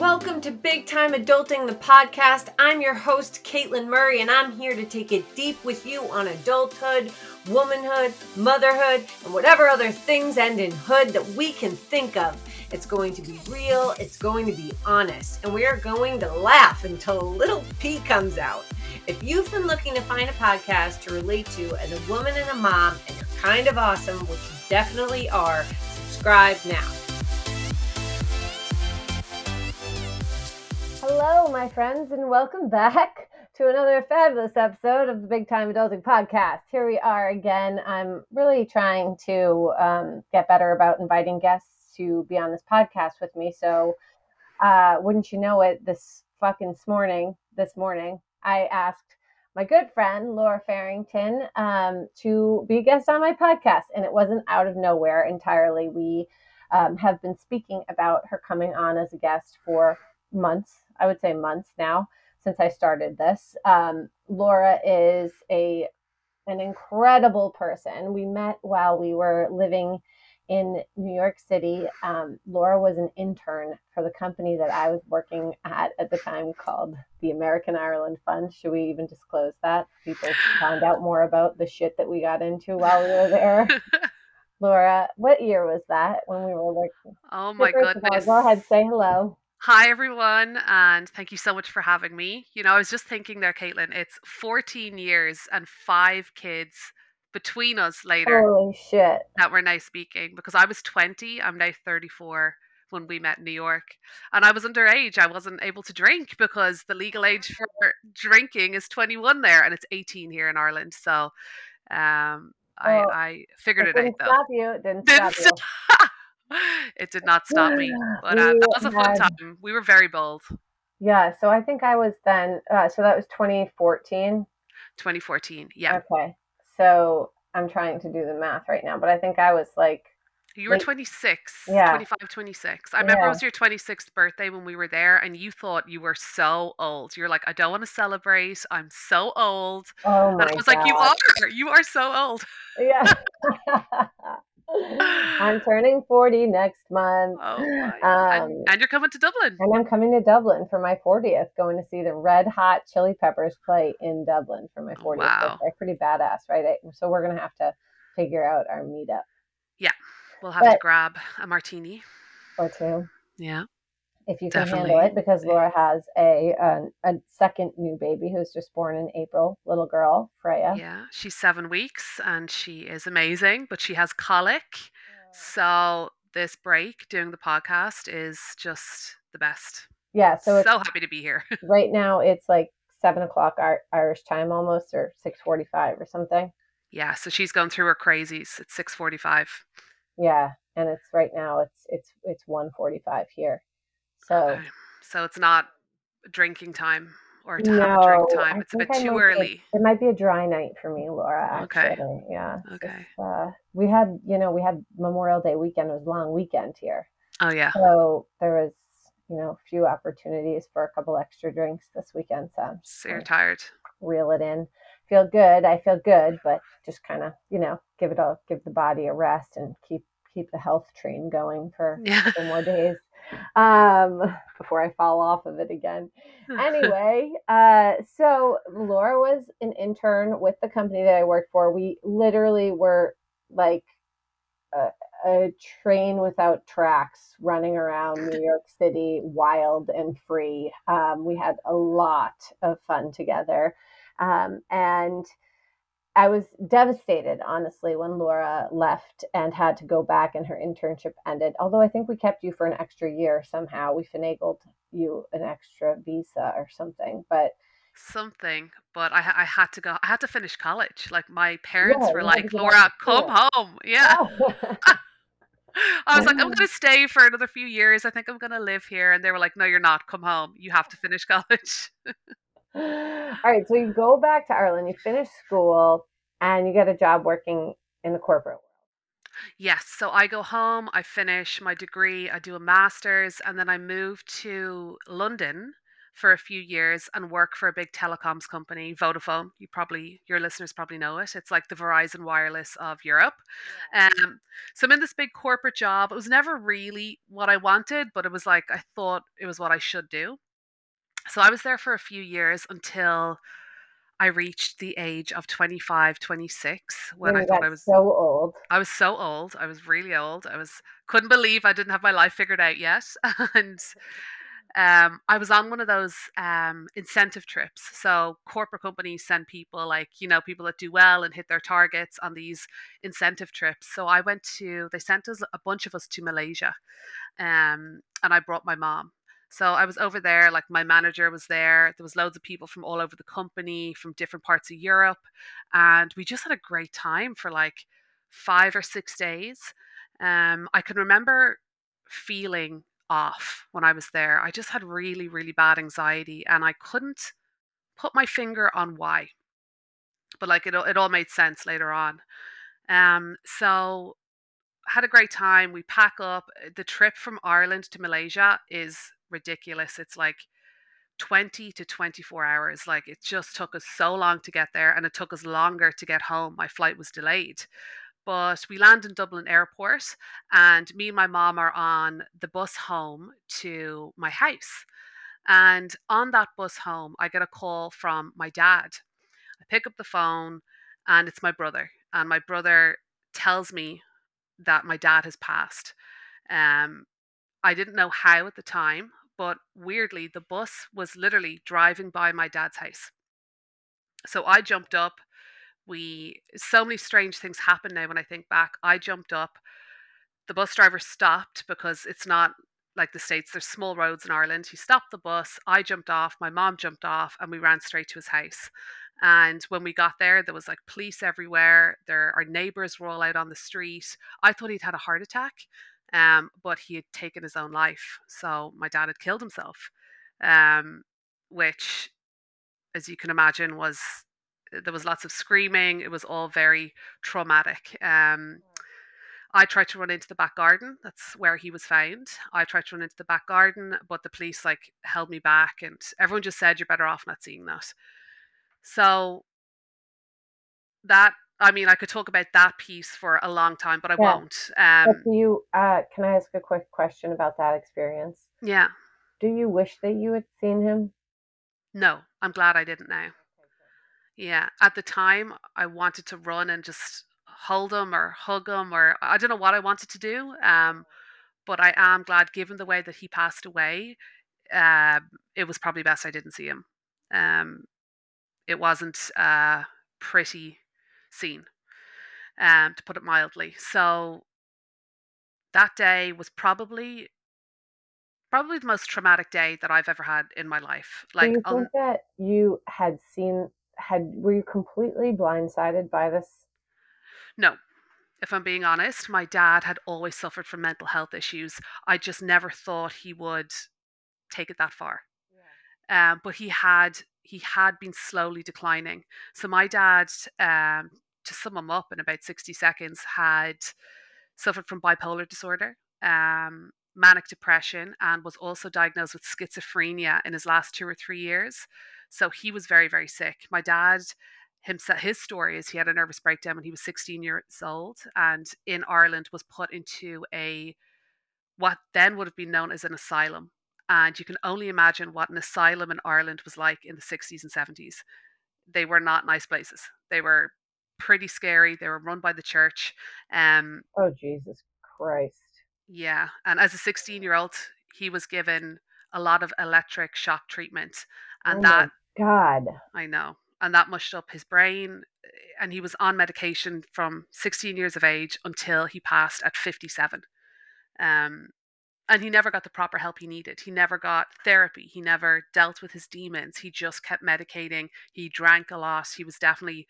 Welcome to Big Time Adulting, the podcast. I'm your host, Caitlin Murray, and I'm here to take it deep with you on adulthood, womanhood, motherhood, and whatever other things end in hood that we can think of. It's going to be real, it's going to be honest, and we are going to laugh until a little pee comes out. If you've been looking to find a podcast to relate to as a woman and a mom, and you're kind of awesome, which you definitely are, subscribe now. Hello, my friends, and welcome back to another fabulous episode of the Big Time Adulting Podcast. Here we are again. I'm really trying to um, get better about inviting guests to be on this podcast with me. So, uh, wouldn't you know it, this fucking morning, this morning, I asked my good friend Laura Farrington um, to be a guest on my podcast, and it wasn't out of nowhere entirely. We um, have been speaking about her coming on as a guest for months I would say months now since I started this. Um, Laura is a an incredible person. We met while we were living in New York City. Um, Laura was an intern for the company that I was working at at the time called the American Ireland Fund. Should we even disclose that? People found out more about the shit that we got into while we were there. Laura, what year was that when we were working? Oh my goodness. All, go ahead, say hello. Hi, everyone, and thank you so much for having me. You know, I was just thinking there, Caitlin, it's 14 years and five kids between us later. Holy shit. That we're now speaking because I was 20, I'm now 34 when we met in New York. And I was underage. I wasn't able to drink because the legal age for drinking is 21 there and it's 18 here in Ireland. So um, I, well, I figured it, it out though. Stop you. It didn't, didn't stop you. it did not stop me, but uh, that was a fun time. We were very bold. Yeah, so I think I was then. Uh, so that was 2014. 2014. Yeah. Okay. So I'm trying to do the math right now, but I think I was like. You were 26, yeah. 25, 26. I remember yeah. it was your 26th birthday when we were there, and you thought you were so old. You're like, I don't want to celebrate. I'm so old. Oh my and I was God. like, You are. You are so old. Yeah. I'm turning 40 next month. Oh um, and, and, you're coming to Dublin. And I'm coming to Dublin for my 40th, going to see the Red Hot Chili Peppers play in Dublin for my 40th wow. birthday. Pretty badass, right? So we're going to have to figure out our meetup. Yeah. We'll have but, to grab a martini or two. Yeah if you can Definitely. handle it, because Laura has a, a, a second new baby who's just born in April, little girl Freya. Yeah, she's seven weeks and she is amazing, but she has colic. So this break doing the podcast is just the best. Yeah, so so happy to be here. right now it's like seven o'clock Irish time almost, or six forty-five or something. Yeah, so she's going through her crazies. It's six forty-five. Yeah, and it's right now. It's it's it's one forty-five here. So, okay. so it's not drinking time or to no, have a drink time. It's a bit too early. It, it, might be a dry night for me, Laura. Actually, okay. yeah. Okay. Uh, we had, you know, we had Memorial Day weekend. It was a long weekend here. Oh yeah. So there was, you know, a few opportunities for a couple extra drinks this weekend. So, so you're tired. Reel it in. Feel good. I feel good, but just kind of, you know, give it all, give the body a rest and keep keep the health train going for yeah. more days um, before I fall off of it again. Anyway, uh, so Laura was an intern with the company that I worked for. We literally were like a, a train without tracks running around New York City, wild and free. Um, we had a lot of fun together. Um, and I was devastated, honestly, when Laura left and had to go back and her internship ended. Although I think we kept you for an extra year somehow. We finagled you an extra visa or something, but something. But I, I had to go. I had to finish college. Like my parents yeah, were like, "Laura, come home." Yeah. Oh. I was like, I'm going to stay for another few years. I think I'm going to live here. And they were like, No, you're not. Come home. You have to finish college. All right, so you go back to Ireland, you finish school, and you get a job working in the corporate world. Yes, so I go home, I finish my degree, I do a master's, and then I move to London for a few years and work for a big telecoms company, Vodafone. You probably your listeners probably know it. It's like the Verizon Wireless of Europe. Um, so I'm in this big corporate job. It was never really what I wanted, but it was like I thought it was what I should do. So I was there for a few years until I reached the age of 25, 26 when When I thought I was so old. I was so old. I was really old. I was couldn't believe I didn't have my life figured out yet. and um, I was on one of those um, incentive trips. So corporate companies send people, like you know, people that do well and hit their targets on these incentive trips. So I went to. They sent us a bunch of us to Malaysia, um, and I brought my mom. So I was over there. Like my manager was there. There was loads of people from all over the company, from different parts of Europe, and we just had a great time for like five or six days. Um, I can remember feeling off when I was there. I just had really, really bad anxiety and I couldn't put my finger on why. But like it, it all made sense later on. Um, so had a great time. We pack up. The trip from Ireland to Malaysia is ridiculous. It's like 20 to 24 hours. Like it just took us so long to get there and it took us longer to get home. My flight was delayed. But we land in Dublin Airport, and me and my mom are on the bus home to my house. And on that bus home, I get a call from my dad. I pick up the phone, and it's my brother. And my brother tells me that my dad has passed. Um, I didn't know how at the time, but weirdly, the bus was literally driving by my dad's house. So I jumped up we so many strange things happen now when I think back. I jumped up, the bus driver stopped because it's not like the states. There's small roads in Ireland. He stopped the bus. I jumped off. My mom jumped off, and we ran straight to his house. And when we got there, there was like police everywhere. There, our neighbors were all out on the street. I thought he'd had a heart attack, um, but he had taken his own life. So my dad had killed himself, um, which, as you can imagine, was there was lots of screaming. It was all very traumatic. Um, I tried to run into the back garden. That's where he was found. I tried to run into the back garden, but the police like held me back, and everyone just said you're better off not seeing that. So that I mean, I could talk about that piece for a long time, but I Yeah. won't. Um, do you, uh, can I ask a quick question about that experience? yeah, Do you wish that you had seen him? no, I'm glad I didn't now. Yeah, at the time, I wanted to run and just hold him or hug him, or I don't know what I wanted to do. Um, but I am glad, given the way that he passed away, um, it was probably best I didn't see him. Um, it wasn't a pretty scene, um, to put it mildly. So that day was probably probably the most traumatic day that I've ever had in my life. Do Like, you I'll, think that you had seen, had, were you completely blindsided by this? no, if I'm being honest, my dad had always suffered from mental health issues. I just never thought he would take it that far. Um, but he had he had been slowly declining. So my dad, um, to sum him up in about sixty seconds, had suffered from bipolar disorder, um, manic depression, and was also diagnosed with schizophrenia in his last two or three years. So he was very very sick. My dad. Himself, his story is he had a nervous breakdown when he was 16 years old and in Ireland was put into a what then would have been known as an asylum. And you can only imagine what an asylum in Ireland was like in the 60s and 70s. They were not nice places. They were pretty scary. They were run by the church. Um, Oh, Jesus Christ. yeah. And as a 16 year old, he was given a lot of electric shock treatment. And oh that, God. I know, and that mushed up his brain. And he was on medication from 16 years of age until he passed at 57. Um, and he never got the proper help he needed. He never got therapy. He never dealt with his demons. He just kept medicating. He drank a lot. He was definitely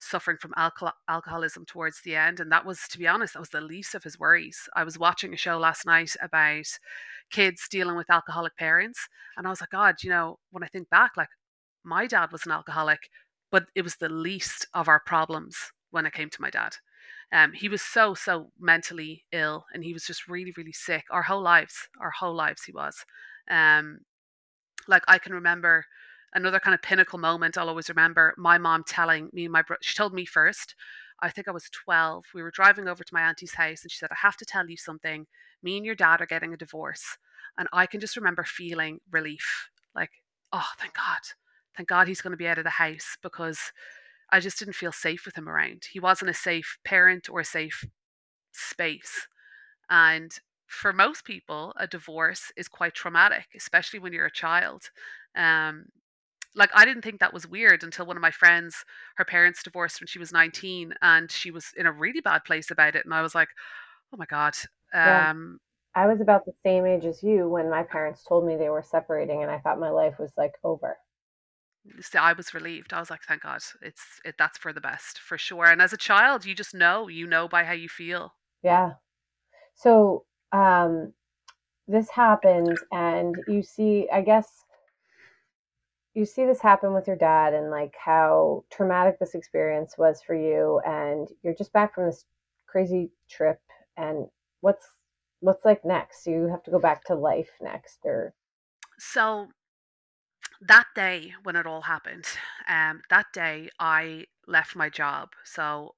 suffering from alcohol- alcoholism towards the end. And that was, to be honest, that was the least of his worries. I was watching a show last night about kids dealing with alcoholic parents. And I was like, God, you know, when I think back, like my dad was an alcoholic, but it was the least of our problems when it came to my dad. Um, he was so so mentally ill, and he was just really really sick. Our whole lives, our whole lives, he was. Um, like I can remember another kind of pinnacle moment I'll always remember my mom telling me my bro- she told me first I think I was 12 we were driving over to my auntie's house and she said I have to tell you something me and your dad are getting a divorce and I can just remember feeling relief like oh thank god thank god he's going to be out of the house because I just didn't feel safe with him around he wasn't a safe parent or a safe space and for most people, a divorce is quite traumatic, especially when you're a child. Um, like I didn't think that was weird until one of my friends, her parents divorced when she was 19 and she was in a really bad place about it. And I was like, oh my God. Yeah. Um, I was about the same age as you when my parents told me they were separating, and I thought my life was like over. So I was relieved. I was like, thank God, it's it, that's for the best for sure. And as a child, you just know, you know by how you feel. Yeah. So um, this happens, and you see, I guess you see this happen with your dad and like how traumatic this experience was for you and you're just back from this crazy trip and what's what's like next you have to go back to life next or So that day when it all happened, um, that day I left my job. So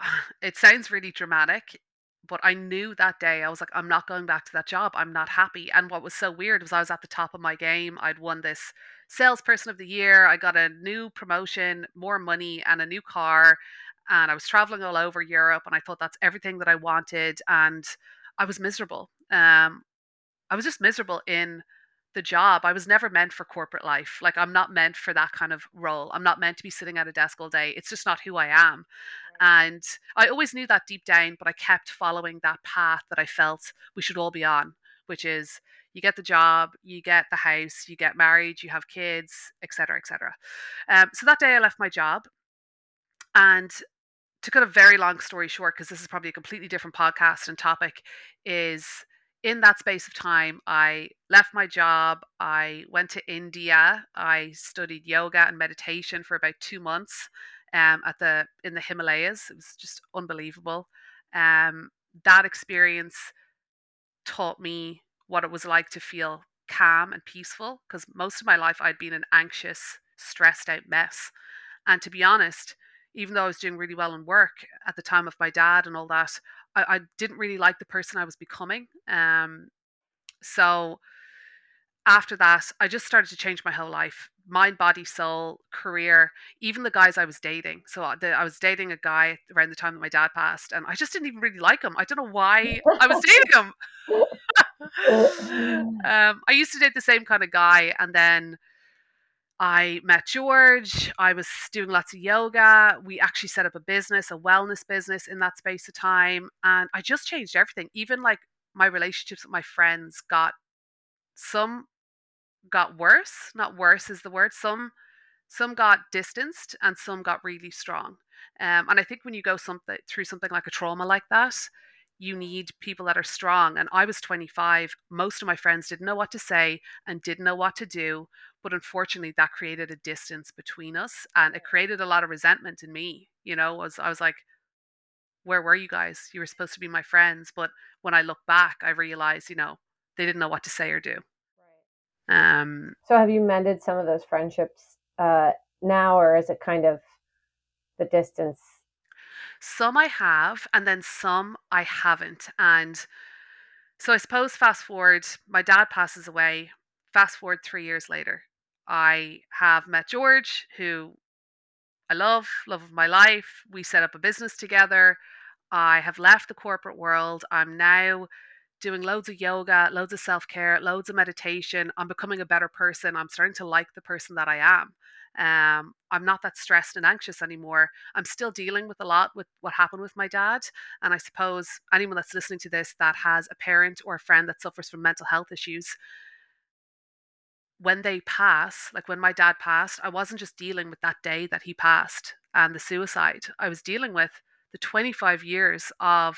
it sounds really dramatic, but I knew that day I was like, I'm not going back to that job. I'm not happy. And what was so weird was I was at the top of my game. I'd won this salesperson of the year. I got a new promotion, more money, and a new car. And I was traveling all over Europe. And I thought that's everything that I wanted. And I was miserable. Um, I was just miserable in the job. I was never meant for corporate life. Like I'm not meant for that kind of role. I'm not meant to be sitting at a desk all day. It's just not who I am. And I always knew that deep down, but I kept following that path that I felt we should all be on, which is you get the job, you get the house, you get married, you have kids, etc., etc. Um, so that day I left my job, and to cut a very long story short, because this is probably a completely different podcast and topic, is in that space of time, I left my job. I went to India. I studied yoga and meditation for about two months um, at the in the Himalayas. It was just unbelievable. Um, that experience taught me what it was like to feel calm and peaceful because most of my life I'd been an anxious, stressed out mess. And to be honest, even though I was doing really well in work at the time of my dad and all that, I, I didn't really like the person I was becoming. Um, so after that, I just started to change my whole life mind, body, soul, career, even the guys I was dating. So uh, the, I was dating a guy around the time that my dad passed, and I just didn't even really like him. I don't know why I was dating him. um, I used to date the same kind of guy, and then I met George. I was doing lots of yoga. We actually set up a business, a wellness business in that space of time. And I just changed everything. Even like my relationships with my friends got some got worse. Not worse is the word. Some some got distanced and some got really strong. Um, and I think when you go something through something like a trauma like that, you need people that are strong. And I was 25. Most of my friends didn't know what to say and didn't know what to do. But unfortunately, that created a distance between us and it created a lot of resentment in me. You know, was I was like, where were you guys? You were supposed to be my friends. But when I look back, I realized, you know, they didn't know what to say or do. Right. Um, so have you mended some of those friendships uh, now, or is it kind of the distance? Some I have, and then some I haven't. And so I suppose fast forward, my dad passes away. Fast forward three years later, I have met George, who I love, love of my life. We set up a business together. I have left the corporate world. I'm now doing loads of yoga, loads of self care, loads of meditation. I'm becoming a better person. I'm starting to like the person that I am. Um, I'm not that stressed and anxious anymore. I'm still dealing with a lot with what happened with my dad. And I suppose anyone that's listening to this that has a parent or a friend that suffers from mental health issues, when they pass, like when my dad passed, I wasn't just dealing with that day that he passed and the suicide. I was dealing with the 25 years of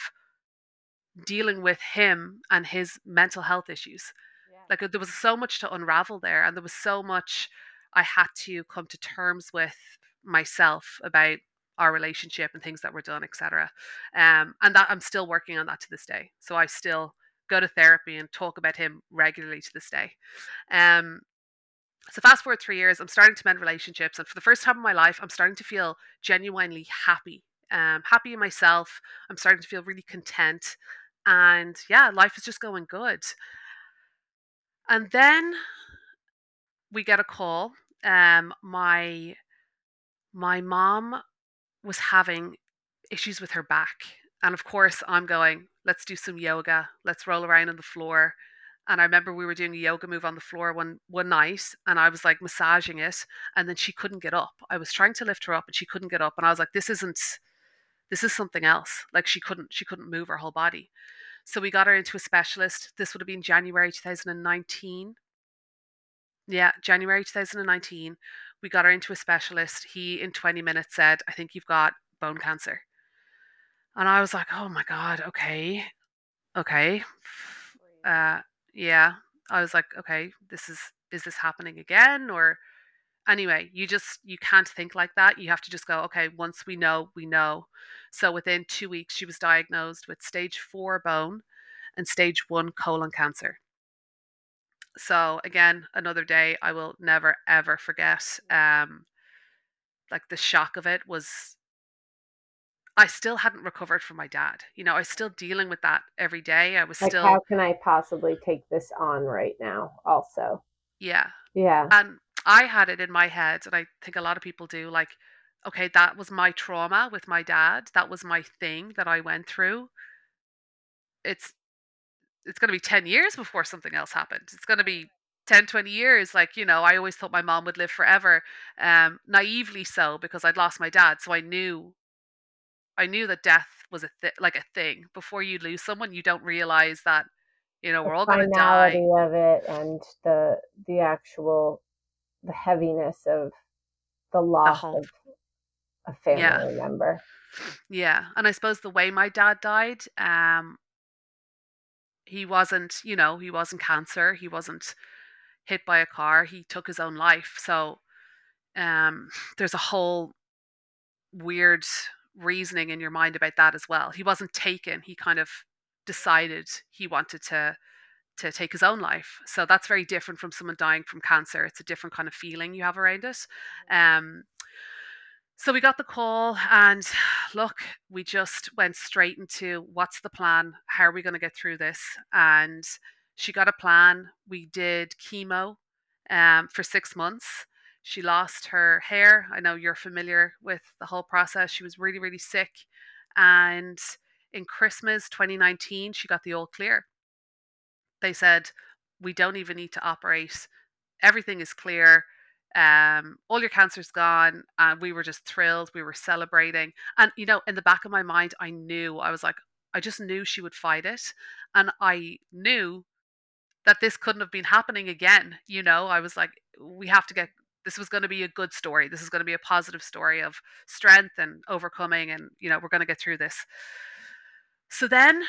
dealing with him and his mental health issues. Yeah. Like there was so much to unravel there, and there was so much I had to come to terms with myself about our relationship and things that were done, etc. Um, and that I'm still working on that to this day. So I still go to therapy and talk about him regularly to this day. Um, So fast forward three years, I'm starting to mend relationships, and for the first time in my life, I'm starting to feel genuinely happy. Um, happy in myself. I'm starting to feel really content, and yeah, life is just going good. And then we get a call. Um, my my mom was having issues with her back, and of course, I'm going. Let's do some yoga. Let's roll around on the floor. And I remember we were doing a yoga move on the floor one one night, and I was like massaging it, and then she couldn't get up. I was trying to lift her up, and she couldn't get up, and I was like, "This isn't. This is something else." Like she couldn't. She couldn't move her whole body. So we got her into a specialist. This would have been January 2019. Yeah, January 2019. We got her into a specialist. He, in 20 minutes, said, I think you've got bone cancer. And I was like, oh my God, okay. Okay. Uh, yeah. I was like, okay, this is, is this happening again? Or anyway, you just, you can't think like that. You have to just go, okay, once we know, we know. So within two weeks, she was diagnosed with stage four bone and stage one colon cancer. So again, another day I will never ever forget. Um, like the shock of it was I still hadn't recovered from my dad. You know, I was still dealing with that every day. I was Like, still how can I possibly take this on right now? Also, yeah. yeah, And I had it in my head, and I think a lot of people do, like, okay, that was my trauma with my dad. That was my thing that I went through. It's it's going to be 10 years before something else happened. It's going to be 10, 20 years. Like, you know, I always thought my mom would live forever. Um, naively so, because I'd lost my dad. So I knew, I knew that death was a th- like a thing. Before you lose someone, you don't realize that, you know, the we're all going to die. of it and the the actual the heaviness of the The loss whole, of a family yeah, member. yeah. And I suppose the way my dad died, um, he wasn't, you know, he wasn't cancer. He wasn't hit by a car. He took his own life. So, um, there's a whole weird reasoning in your mind about that as well. He wasn't taken. He kind of decided he wanted to to take his own life. So that's very different from someone dying from cancer. It's a different kind of feeling you have around it. Um so we got the call and look, we just went straight into what's the plan? How are we going to get through this? And she got a plan. We did chemo um, for six months. She lost her hair. I know you're familiar with the whole process. She was really, really sick. And in Christmas 2019, she got the all clear. They said, we don't even need to operate. Everything is clear. Um, all your cancer's gone. And we were just thrilled. We were celebrating. And, you know, in the back of my mind, I knew, I was like, I just knew she would fight it. And I knew that this couldn't have been happening again. You know, I was like, we have to get this was going to be a good story. This is going to be a positive story of strength and overcoming, and you know, we're going to get through this. So then,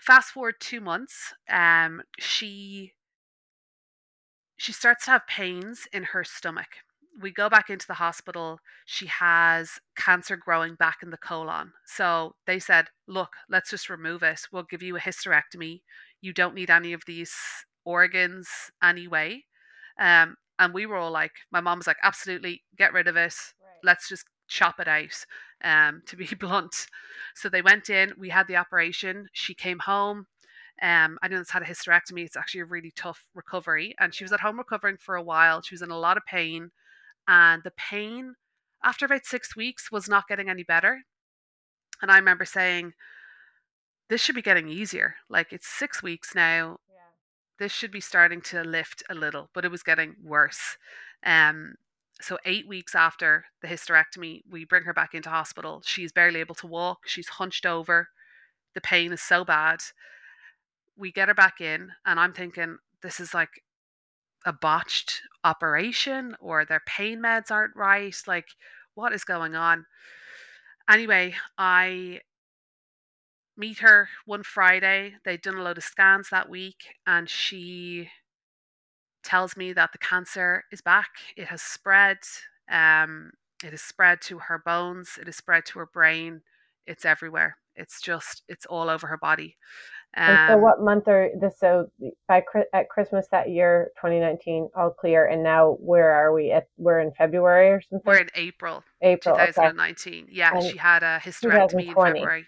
fast forward two months, um, she she starts to have pains in her stomach. We go back into the hospital. She has cancer growing back in the colon. So they said, look, let's just remove it. We'll give you a hysterectomy. You don't need any of these organs anyway. Um, and we were all like, my mom was like, absolutely, get rid of it. Right. Let's just chop it out, um, to be blunt. So they went in, we had the operation. She came home. Um, I know it's had a hysterectomy. It's actually a really tough recovery. And she was at home recovering for a while. She was in a lot of pain. And the pain, after about six weeks, was not getting any better. And I remember saying, this should be getting easier. Like it's six weeks now. This should be starting to lift a little, but it was getting worse. Um, so eight weeks after the hysterectomy, we bring her back into hospital. She's barely able to walk. She's hunched over. The pain is so bad. We get her back in, and I'm thinking this is like a botched operation, or their pain meds aren't right. Like, what is going on? Anyway, I meet her one Friday. They'd done a load of scans that week, and she tells me that the cancer is back. It has spread. Um, it has spread to her bones. It has spread to her brain. It's everywhere. It's just, it's all over her body. And so, Um, what month are this? So, by at Christmas that year, 2019, all clear. And now, where are we? At we're in February or something. we're in April April. Okay. 2019. Yeah, And she had a hysterectomy in 2020. February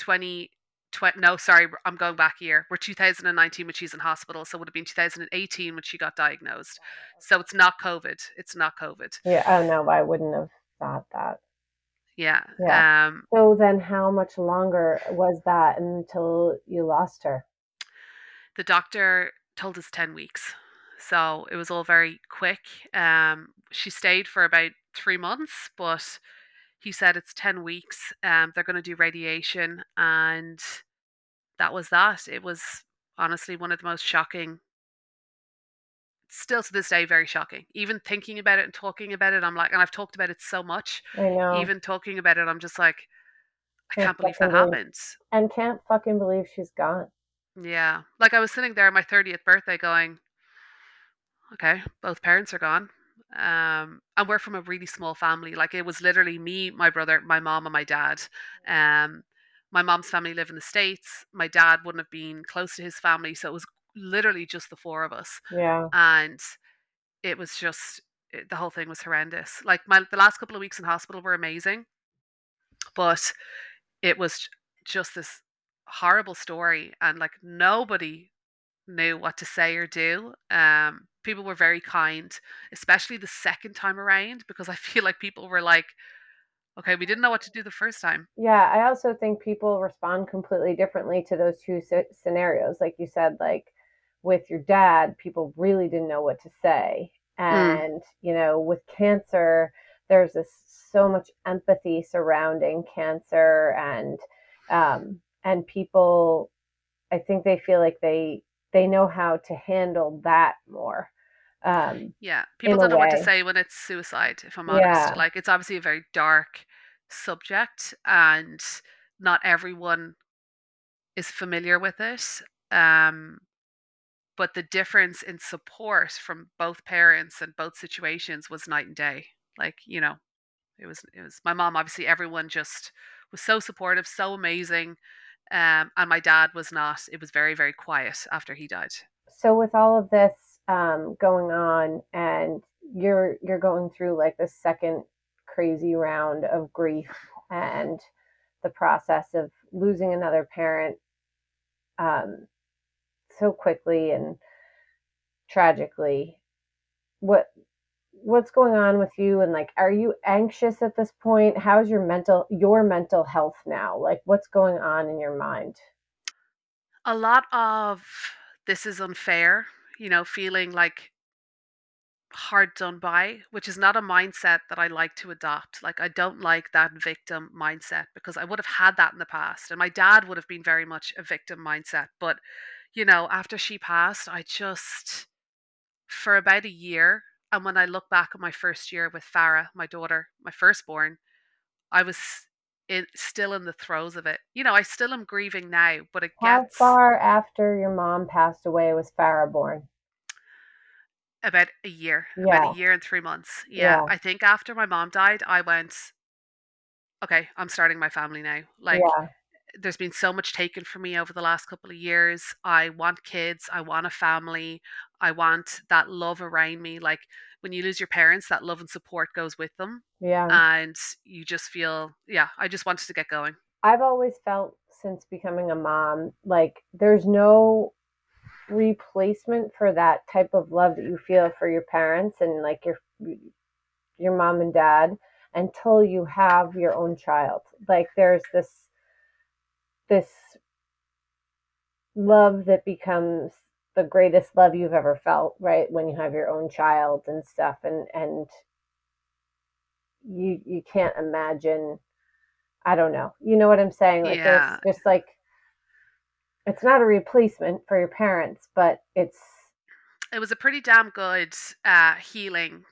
20. 20 no, sorry, I'm going back a year. We're 2019 when she's in hospital, so it would have been 2018 when she got diagnosed. So it's not COVID. It's not COVID. Yeah. Oh no, I wouldn't have thought that. Yeah. Yeah. Um, So then, how much longer was that until you lost her? the doctor told us 10 weeks. So it was all very quick. Um, she stayed for about three months, but he said it's 10 weeks. Um, they're going to do radiation. And that was that. It was honestly one of the most shocking, still to this day, very shocking. Even thinking about it and talking about it, I'm like, and I've talked about it so much. I know. Even talking about it, I'm just like, I Can't can't believe that believe- happened. and can't fucking believe she's gone. Yeah. Like I was sitting there on my 30th birthday going, okay, both parents are gone. Um, and we're from a really small family. Like it was literally me, my brother, my mom, and my dad. Um, my mom's family live in the States. My dad wouldn't have been close to his family. So it was literally just the four of us. Yeah. And it was just, it, the whole thing was horrendous. Like my, the last couple of weeks in hospital were amazing. But it was just this horrible story. And like nobody knew what to say or do. Um, people were very kind, especially the second time around, because I feel like people were like, okay, we didn't know what to do the first time. Yeah, I also think people respond completely differently to those two sce- scenarios. Like you said, like with your dad, people really didn't know what to say. And, you know, with cancer, there's this so much empathy surrounding cancer and um and people I think they feel like they they know how to handle that more. Um Yeah, people don't know what to say when it's suicide, if I'm honest. Yeah. Like, it's obviously a very dark subject, and not everyone is familiar with it. Um, but the difference in support from both parents and both situations was night and day. Like, you know, it was it was my mom. Obviously, everyone just was so supportive, so amazing. Um, and my dad was not. It was very very quiet after he died. so with all of this um, going on and you're you're going through like the second crazy round of grief and the process of losing another parent um, so quickly and tragically what what's going on with you and like are you anxious at this point how's your mental your mental health now like what's going on in your mind a lot of this is unfair, you know, feeling like hard done by, which is not a mindset that I like to adopt. Like, I don't like that victim mindset because I would have had that in the past. And my dad would have been very much a victim mindset. But, you know, after she passed, I just, for about a year, and when I look back at my first year with Farah, my daughter, my firstborn, I was in, still in the throes of it. You know, I still am grieving now, but it how gets. far after your mom passed away was farah born About a year, Yeah. about a year and three months. Yeah, Yeah. I think after my mom died, I went, okay, I'm starting my family now. Like, yeah there's been so much taken from me over the last couple of years. I want kids. I want a family. I want that love around me. Like, when you lose your parents, that love and support goes with them. yeah And you just feel, yeah, I just wanted to get going. I've always felt since becoming a mom, like there's no replacement for that type of love that you feel for your parents and like your your mom and dad until you have your own child. Like there's this this love that becomes the greatest love you've ever felt, right? When you have your own child and stuff and and you you can't imagine I don't know. You know what I'm saying? Like Yeah. there's just like it's not a replacement for your parents, but it's It was a pretty damn good uh, healing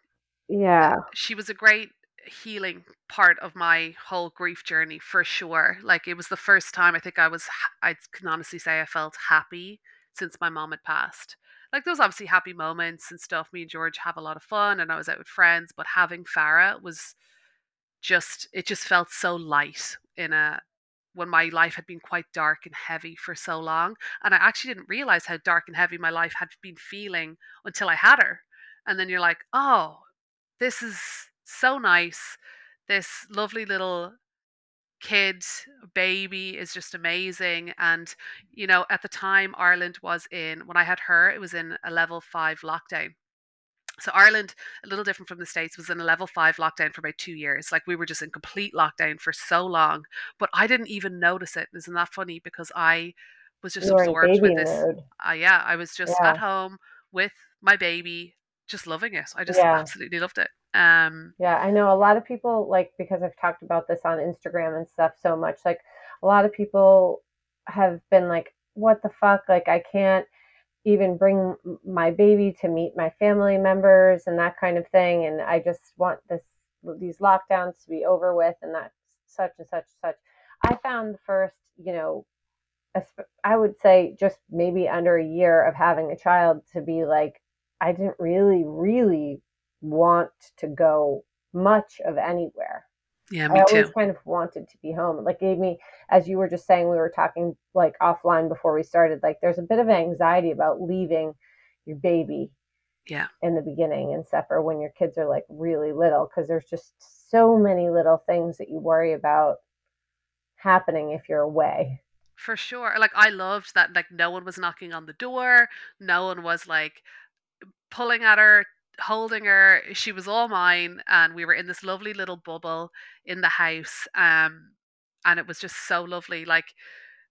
yeah, she was a great healing part of my whole grief journey for sure. Like it was the first time I think I was I can honestly say I felt happy since my mom had passed. Like there was obviously happy moments and stuff. Me and George have a lot of fun and I was out with friends, but having Farah was just it just felt so light in a when my life had been quite dark and heavy for so long. And I actually didn't realize how dark and heavy my life had been feeling until I had her. And then you're like, oh, this is so nice. This lovely little kid, baby is just amazing. And, you know, at the time, Ireland was in, when I had her, it was in a level five lockdown. So Ireland, a little different from the States, was in a level five lockdown for about two years. Like we were just in complete lockdown for so long. But I didn't even notice it. Isn't that funny? Because I was just absorbed with this. Uh, yeah, I was just yeah. at home with my baby, just loving it. I just yeah. absolutely loved it. Um, yeah, I know a lot of people like because I've talked about this on Instagram and stuff so much. Like a lot of people have been like, "What the fuck? Like I can't." even bring my baby to meet my family members and that kind of thing and i just want this these lockdowns to be over with and that such and such and such i found the first you know i would say just maybe under a year of having a child to be like i didn't really really want to go much of anywhere yeah, me I always too. kind of wanted to be home. Like gave me, as you were just saying, we were talking like offline before we started. Like there's a bit of anxiety about leaving your baby, yeah, in the beginning and stuff, or when your kids are like really little, because there's just so many little things that you worry about happening if you're away. For sure. Like I loved that. Like no one was knocking on the door. No one was like pulling at her holding her. She was all mine, and we were in this lovely little bubble in the house. Um, and it was just so lovely. Like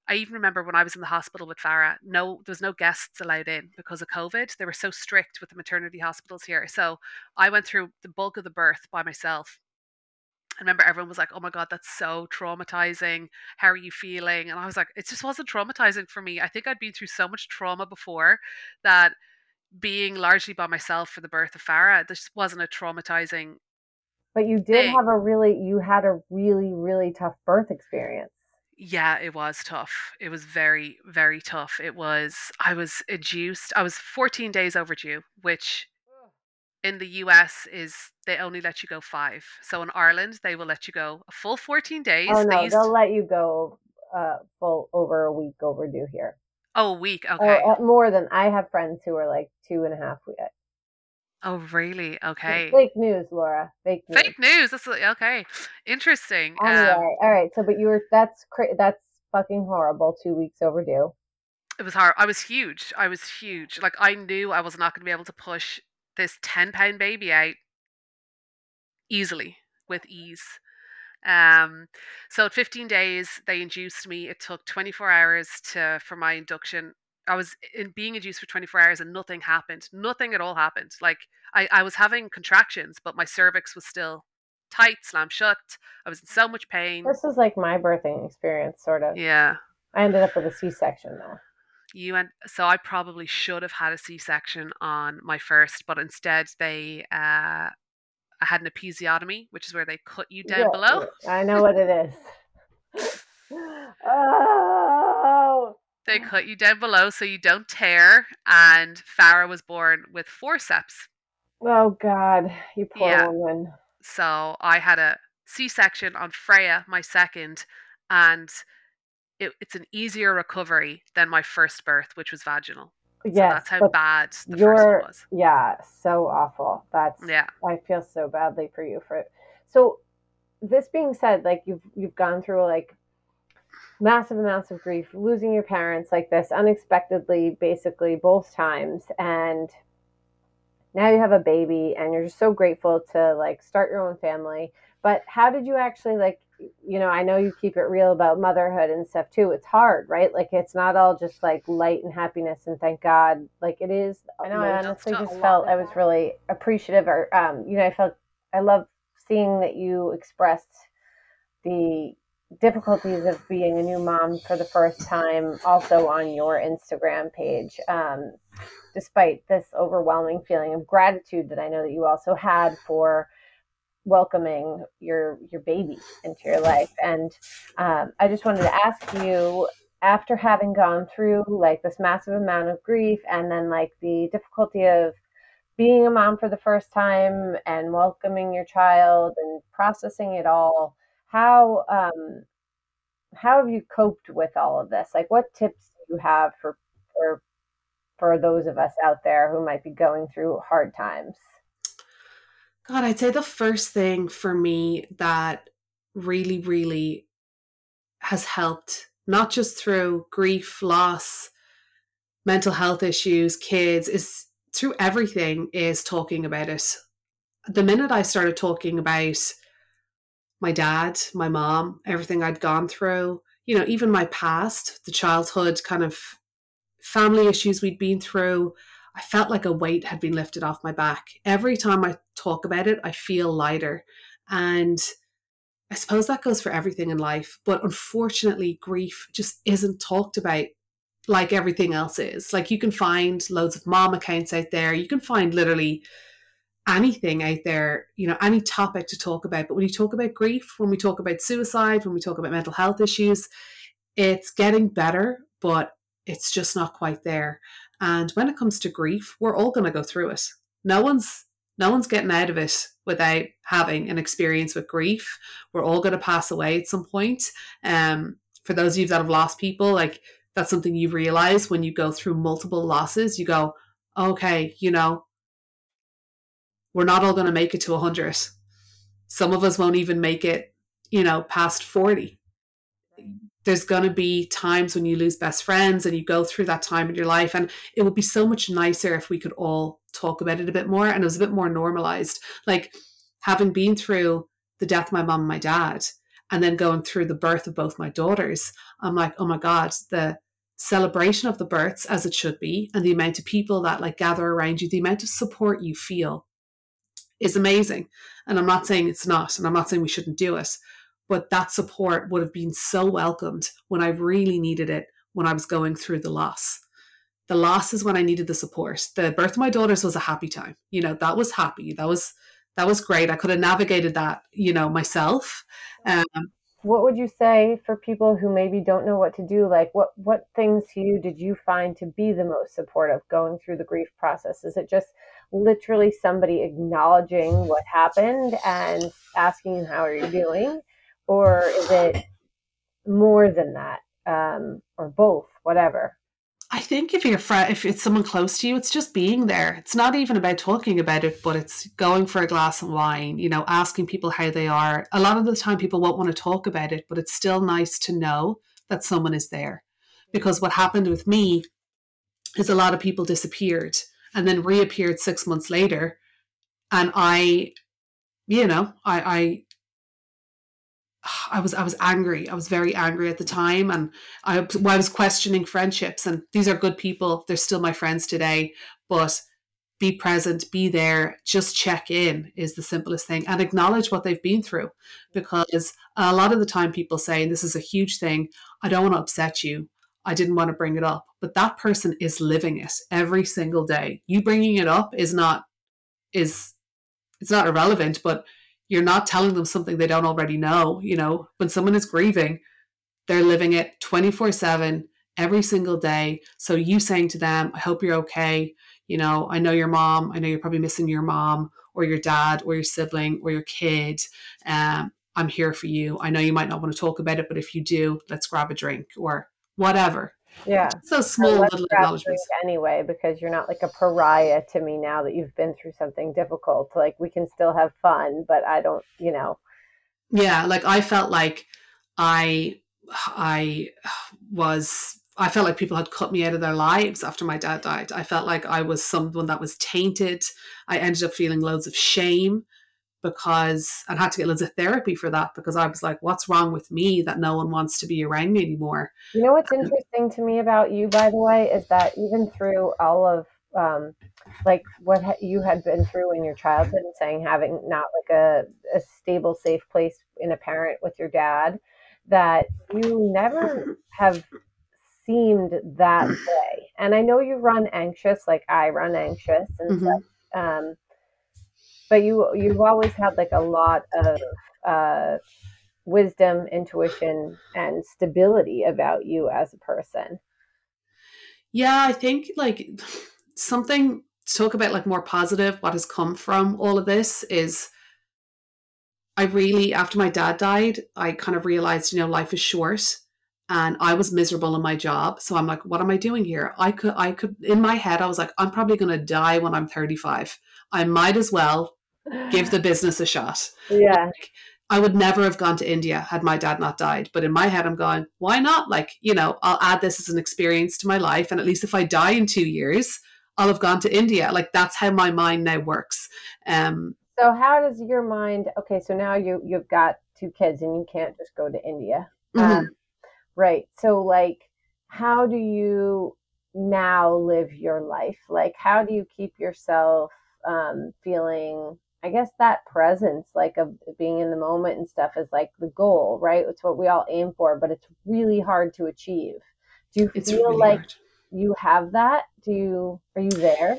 I even remember when I was in the hospital with Farah, no, there was no guests allowed in because of COVID. They were so strict with the maternity hospitals here. So I went through the bulk of the birth by myself. I remember everyone was like, "Oh my god, that's so traumatizing. How are you feeling?" And I was like, "It just wasn't traumatizing for me. I think I'd been through so much trauma before that being largely by myself for the birth of Farah, this wasn't a traumatizing. But you did thing. have a really, you had a really, really tough birth experience. Yeah, it was tough. It was very, very tough. It was, I was induced, I was 14 days overdue, which in the US is they only let you go five. So in Ireland, they will let you go a full 14 days. Oh, no, they will let you go uh, full over a week overdue here. Oh, a week. Okay. Uh, more than I have friends who are like two and a half. weeks. Oh, really? Okay. Fake news, Laura. Fake news. Fake news. That's okay. Interesting. Anyway, um, all right. So, but you were that's cra- that's fucking horrible. Two weeks overdue. It was hard. I was huge. I was huge. Like I knew I was not going to be able to push this ten pound baby out easily with ease. Um, so at 15 days, they induced me. It took 24 hours to for my induction. I was in being induced for 24 hours and nothing happened. Nothing at all happened. Like I, I was having contractions, but my cervix was still tight, slammed shut. I was in so much pain. This is like my birthing experience, sort of. Yeah. I ended up with a C-section though. You went so I probably should have had a C-section on my first, but instead they uh, I had an episiotomy, which is where they cut you down yeah, below. I know what it is. oh. They cut you down below so you don't tear. And Farah was born with forceps. Oh God, you poor yeah. woman. So I had a C-section on Freya, my second, and it, it's an easier recovery than my first birth, which was vaginal. Yes, so that's how bad the first one was. Yeah, so awful. That's yeah. I feel so badly for you for it. So this being said, like you've you've gone through like massive amounts of grief, losing your parents like this unexpectedly, basically both times, and now you have a baby, and you're just so grateful to like start your own family. But how did you actually like you know, I know you keep it real about motherhood and stuff too. It's hard, right? Like it's not all just like light and happiness and thank God. Like it is. I know. I honestly just felt I was really appreciative, or um, you know, I felt I love seeing that you expressed the difficulties of being a new mom for the first time, also on your Instagram page. Um, despite this overwhelming feeling of gratitude that I know that you also had for welcoming your your baby into your life and um, i just wanted to ask you after having gone through like this massive amount of grief and then like the difficulty of being a mom for the first time and welcoming your child and processing it all how um how have you coped with all of this? Like, what tips do you have for for for those of us out there who might be going through hard times? God, I'd say the first thing for me that really, really has helped, not just through grief, loss, mental health issues, kids, is through everything, is talking about it. The minute I started talking about my dad, my mom, everything I'd gone through, you know, even my past, the childhood kind of family issues we'd been through, I felt like a weight had been lifted off my back. Every time I talk about it, I feel lighter. And I suppose that goes for everything in life. But unfortunately, grief just isn't talked about like everything else is. Like you can find loads of mom accounts out there. You can find literally anything out there, you know, any topic to talk about. But when you talk about grief, when we talk about suicide, when we talk about mental health issues, it's getting better, but it's just not quite there. And when it comes to grief, we're all going to go through it. No one's no one's getting out of it without having an experience with grief. We're all going to pass away at some point. Um, for those of you that have lost people, like that's something you realize when you go through multiple losses. You go, okay, you know, we're not all going to make it to 100. Some of us won't even make it, you know, past 40 there's going to be times when you lose best friends and you go through that time in your life and it would be so much nicer if we could all talk about it a bit more and it was a bit more normalized. Like having been through the death of my mom and my dad and then going through the birth of both my daughters i'm like oh my god the celebration of the births as it should be and the amount of people that like gather around you the amount of support you feel is amazing. And i'm not saying it's not and i'm not saying we shouldn't do it but that support would have been so welcomed when I really needed it when I was going through the loss. The loss is when I needed the support. The birth of my daughters was a happy time. You know, that was happy. That was that was great. I could have navigated that, you know, myself. Um, what would you say for people who maybe don't know what to do? Like, what what things to you did you find to be the most supportive going through the grief process? Is it just literally somebody acknowledging what happened and asking you how are you doing? Or is it more than that? Um, or both whatever. I think if you're fr- if it's someone close to you it's just being there. It's not even about talking about it but it's going for a glass of wine you know asking people how they are. A lot of the time people won't want to talk about it but it's still nice to know that someone is there. Because what happened with me is a lot of people disappeared and then reappeared six months later. And i you know i i I was I was angry. I was very angry at the time, and I, I was questioning friendships. And these are good people; they're still my friends today. But be present, be there, just check in is the simplest thing, and acknowledge what they've been through. Because a lot of the time, people say, and this is a huge thing, I don't want to upset you. I didn't want to bring it up, but that person is living it every single day. You bringing it up is not is it's not irrelevant, but you're not telling them something they don't already know. You know, when someone is grieving, they're living it 24 7 every single day. So you saying to them, I hope you're okay. You know, I know your mom. I know you're probably missing your mom or your dad or your sibling or your kid. Um, I'm here for you. I know you might not want to talk about it, but if you do, let's grab a drink or whatever. Yeah. So small little acknowledgments. Anyway, because you're not like a pariah to me now that you've been through something difficult. Like we can still have fun, but I don't, you know. Yeah, like I felt like I I was I felt like people had cut me out of their lives after my dad died. I felt like I was someone that was tainted. I ended up feeling loads of shame because I had to get loads of therapy for that because I was like, what's wrong with me that no one wants to be around me anymore? You know what's interesting to me about you, by the way, is that even through all of um, like what ha- you had been through in your childhood and saying having not like a, a stable, safe place in a parent with your dad, that you never have seemed that way. And I know you run anxious, like I run anxious and mm-hmm. such. Um, but you you've always had like a lot of uh, wisdom, intuition, and stability about you as a person. Yeah, I think like something to talk about like more positive. What has come from all of this is. I really, after my dad died, I kind of realized, you know, life is short. and I was miserable in my job. So I'm like, what am I doing here? I could, I could, in my head, I was like, I'm probably going to die when I'm 35. I might as well give the business a shot. Yeah. Like, I would never have gone to India had my dad not died. But in my head, I'm going, why not? Like, you know, I'll add this as an experience to my life. And at least if I die in two years, I'll have gone to India. Like, that's how my mind now works. Um, so how does your mind, okay, so now you, you've got two kids and you can't just go to India. mhm. Um, right. So, like, how do you now live your life? Like, how do you keep yourself um, feeling, I guess, that presence, like, of being in the moment and stuff is like the goal, right? It's what we all aim for, but it's really hard to achieve. Do you it's feel really like hard. you have that? Do you, are you there?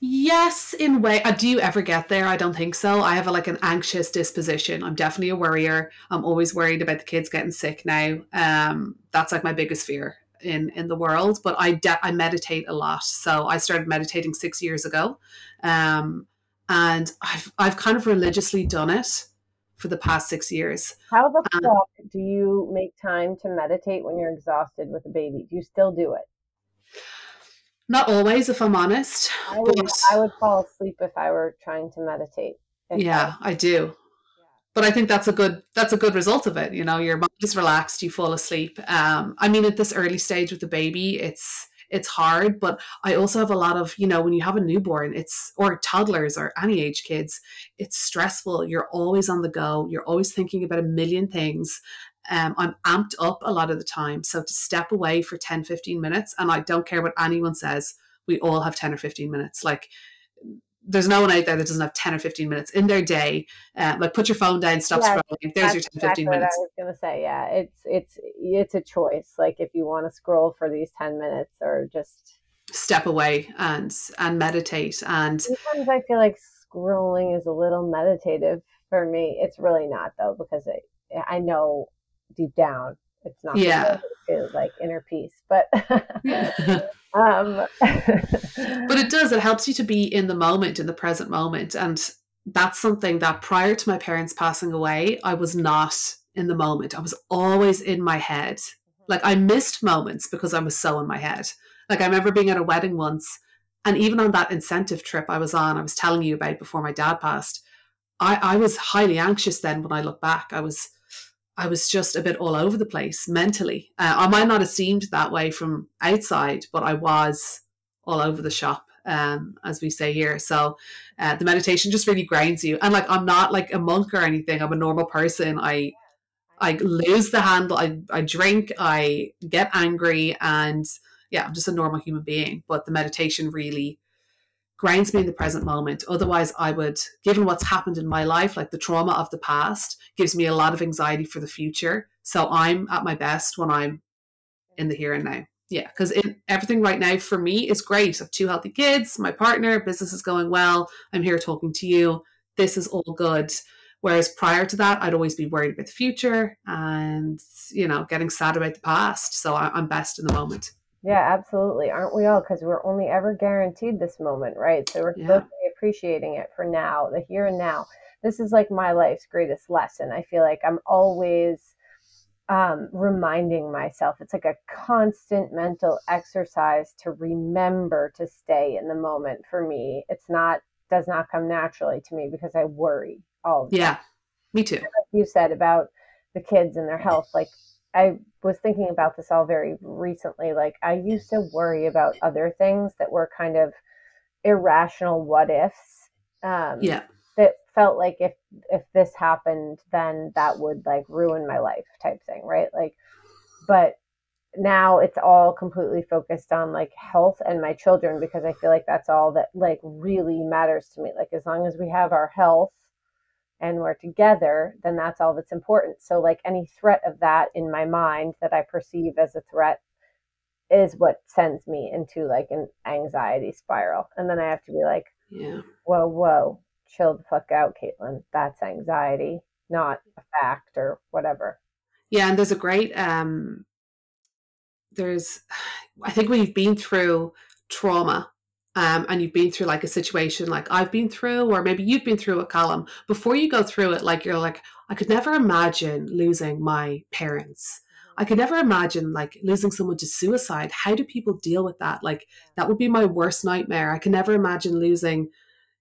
Yes, in way. Uh, do you ever get there? I don't think so. I have a, like an anxious disposition. I'm definitely a worrier. I'm always worried about the kids getting sick now. Um, that's like my biggest fear in in the world. But I de- I meditate a lot. So I started meditating six years ago, um, and I've I've kind of religiously done it for the past six years. How the Um, fuck do you make time to meditate when you're exhausted with a baby? Do you still do it? Not always, if I'm honest. I would But I would fall asleep if I were trying to meditate. If I- yeah, I do. but I think that's a good that's a good result of it. You know, your mind is relaxed, you fall asleep. Um, I mean, at this early stage with the baby, it's it's hard, but I also have a lot of you know when you have a newborn, it's or toddlers or any age kids, it's stressful. You're always on the go. You're always thinking about a million things. Um, I'm amped up a lot of the time. So to step away for 10, 15 minutes, and I don't care what anyone says, we all have 10 or 15 minutes. Like there's no one out there that doesn't have 10 or 15 minutes in their day. Uh, like put your phone down, stop scrolling. There's your 10, 15 exactly what I minutes. was gonna say. Yeah, it's it's it's a choice. Like if you want to scroll for these ten minutes or just Step away and and meditate. And sometimes I feel like scrolling is a little meditative for me. It's really not though because it, I know deep down it's not. Yeah. like inner peace, but but um, it does, it helps you to be in the moment, in the present moment. And that's something that prior to my parents passing away, I was not in the moment. I was always in my head. Like I missed moments because I was so in my head. Like I remember being at a wedding once, and even on that incentive trip I was on, I was telling you about before my dad passed. I, I was highly anxious then when I look back. I was I was just a bit all over the place mentally. Uh, I might not have seemed that way from outside, but I was all over the shop, um, as we say here. So uh, the meditation just really grounds you. And like I'm not like a monk or anything. I'm a normal person. I I lose the handle. I, I drink. I get angry, and yeah, I'm just a normal human being. But the meditation really grounds me in the present moment. Otherwise, I would, given what's happened in my life, like the trauma of the past, gives me a lot of anxiety for the future. So I'm at my best when I'm in the here and now. Yeah, because everything right now for me is great. I have two healthy kids, my partner, business is going well. I'm here talking to you. This is all good. Whereas prior to that, I'd always be worried about the future and, you know, getting sad about the past. So I- I'm best in the moment. Yeah, absolutely. Aren't we all? Because we're only ever guaranteed this moment, right? So we're Yeah. supposed to be appreciating it for now, the here and now. This is like my life's greatest lesson. I feel like I'm always um, reminding myself. It's like a constant mental exercise to remember to stay in the moment for me. It's not, does not come naturally to me because I worry all the time Yeah, me too. you said about the kids and their health like i was thinking about this all very recently like i used to worry about other things that were kind of irrational what ifs um Yeah, that felt like if if this happened then that would like ruin my life type thing right? Like but now it's all completely focused on like health and my children because i feel like that's all that like really matters to me. Like as long as we have our health and we're together, then that's all that's important. So, like any threat of that in my mind that I perceive as a threat is what sends me into like an anxiety spiral. And then I have to be like, yeah. whoa, whoa, chill the fuck out, Caitlin. That's anxiety, not a fact or whatever. Yeah, and there's a great um there's I think you've been through trauma um and you've been through like a situation like I've been through or maybe you've been through it, Callum, before you go through it, like you're like, I could never imagine losing my parents. I could never imagine like losing someone to suicide. How do people deal with that? Like that would be my worst nightmare. I can never imagine losing,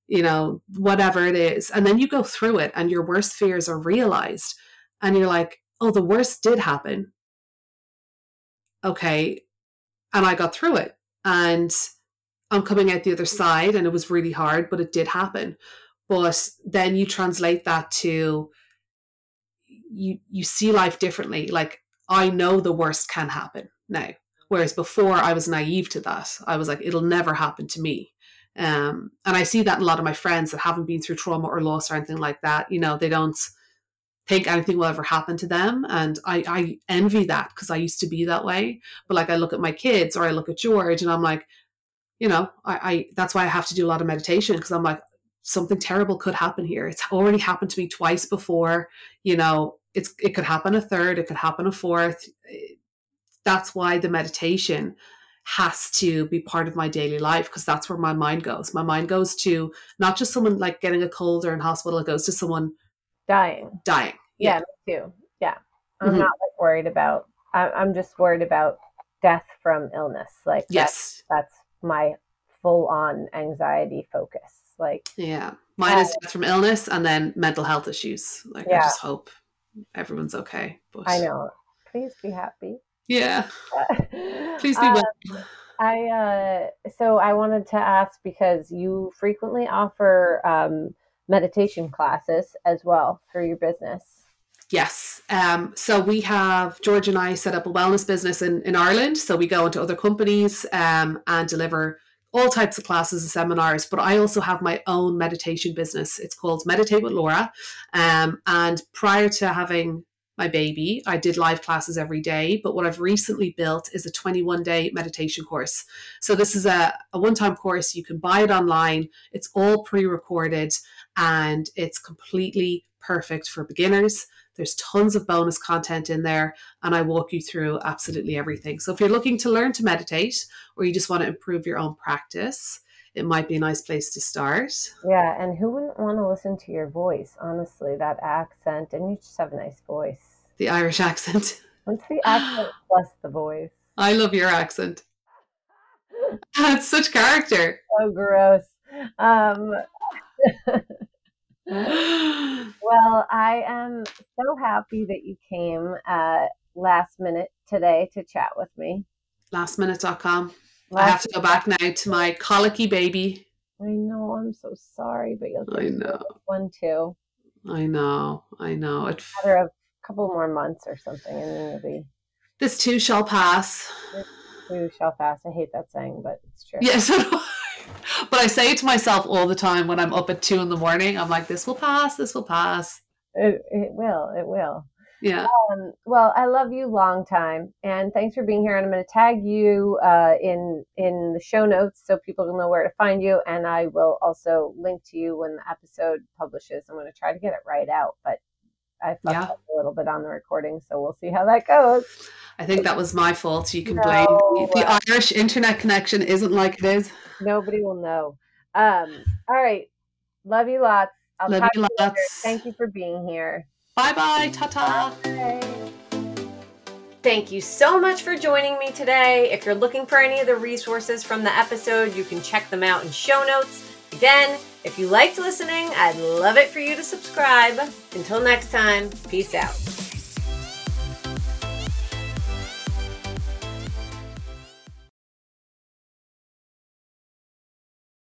you know, whatever it is. And then you go through it and your worst fears are realized and you're like, "Oh, the worst did happen." Okay, and I got through it. And I'm coming out the other side and it was really hard, but it did happen. But then you translate that to you you see life differently. Like I know the worst can happen now. Whereas before I was naive to that. I was like, it'll never happen to me. Um, and I see that in a lot of my friends that haven't been through trauma or loss or anything like that. You know, they don't think anything will ever happen to them. And I, I envy that because I used to be that way. But like I look at my kids or I look at George and I'm like, you know, I, I that's why I have to do a lot of meditation because I'm like, something terrible could happen here. It's already happened to me twice before. You know, it's it could happen a third, it could happen a fourth. That's why the meditation has to be part of my daily life because that's where my mind goes. My mind goes to not just someone like getting a cold or in hospital, it goes to someone dying. Dying. Yeah, yeah me too. Yeah. I'm mm-hmm. not like worried about I'm just worried about death from illness. Like yes, that's, that's my full on anxiety focus. Like yeah, mine is death from illness and then mental health issues. Like yeah. I just hope everyone's okay. But I know. Please be happy. Yeah. Please be um, well. I uh, so I wanted to ask because you frequently offer um, meditation classes as well for your business. Yes. Um, so we have George and I set up a wellness business in, in Ireland. So we go into other companies um, and deliver all types of classes and seminars, but I also have my own meditation business. It's called Meditate with Laura. Um, and prior to having my baby, I did live classes every day. But what I've recently built is a 21 day meditation course. So this is a, a one time course. You can buy it online, it's all pre recorded and it's completely perfect for beginners. There's tons of bonus content in there, and I walk you through absolutely everything. So if you're looking to learn to meditate or you just want to improve your own practice, it might be a nice place to start. Yeah, and who wouldn't want to listen to your voice? Honestly, that accent, and you just have a nice voice. The Irish accent. What's the accent plus the voice? I love your accent. That's such character. Oh, gross. Um, well, I am so happy that you came uh, last minute today to chat with me. Lastminute.com. Last I have to go back now to my colicky baby. I know. I'm so sorry, but you'll get I know. one too. I know. I know. It matter of a couple more months or something, and then you'll be. This too shall pass. This too shall pass. I hate that saying, but it's true. Yes. but I say it to myself all the time when I'm up at two in the morning. I'm like, this will pass. This will pass. It, it will. It will. Yeah. Um, well, I love you long time, and thanks for being here. And I'm going to tag you uh, in in the show notes so people will know where to find you. And I will also link to you when the episode publishes. I'm going to try to get it right out, but I fucked yeah. up a little bit on the recording, so we'll see how that goes. I think that was my fault. You can no, blame the Irish internet connection isn't like it is. Nobody will know. Um, all right. Love you lots. I'll Love you lots. Later. Thank you for being here. Bye bye. Ta ta. Thank you so much for joining me today. If you're looking for any of the resources from the episode, you can check them out in show notes. Again, if you liked listening, I'd love it for you to subscribe. Until next time, peace out.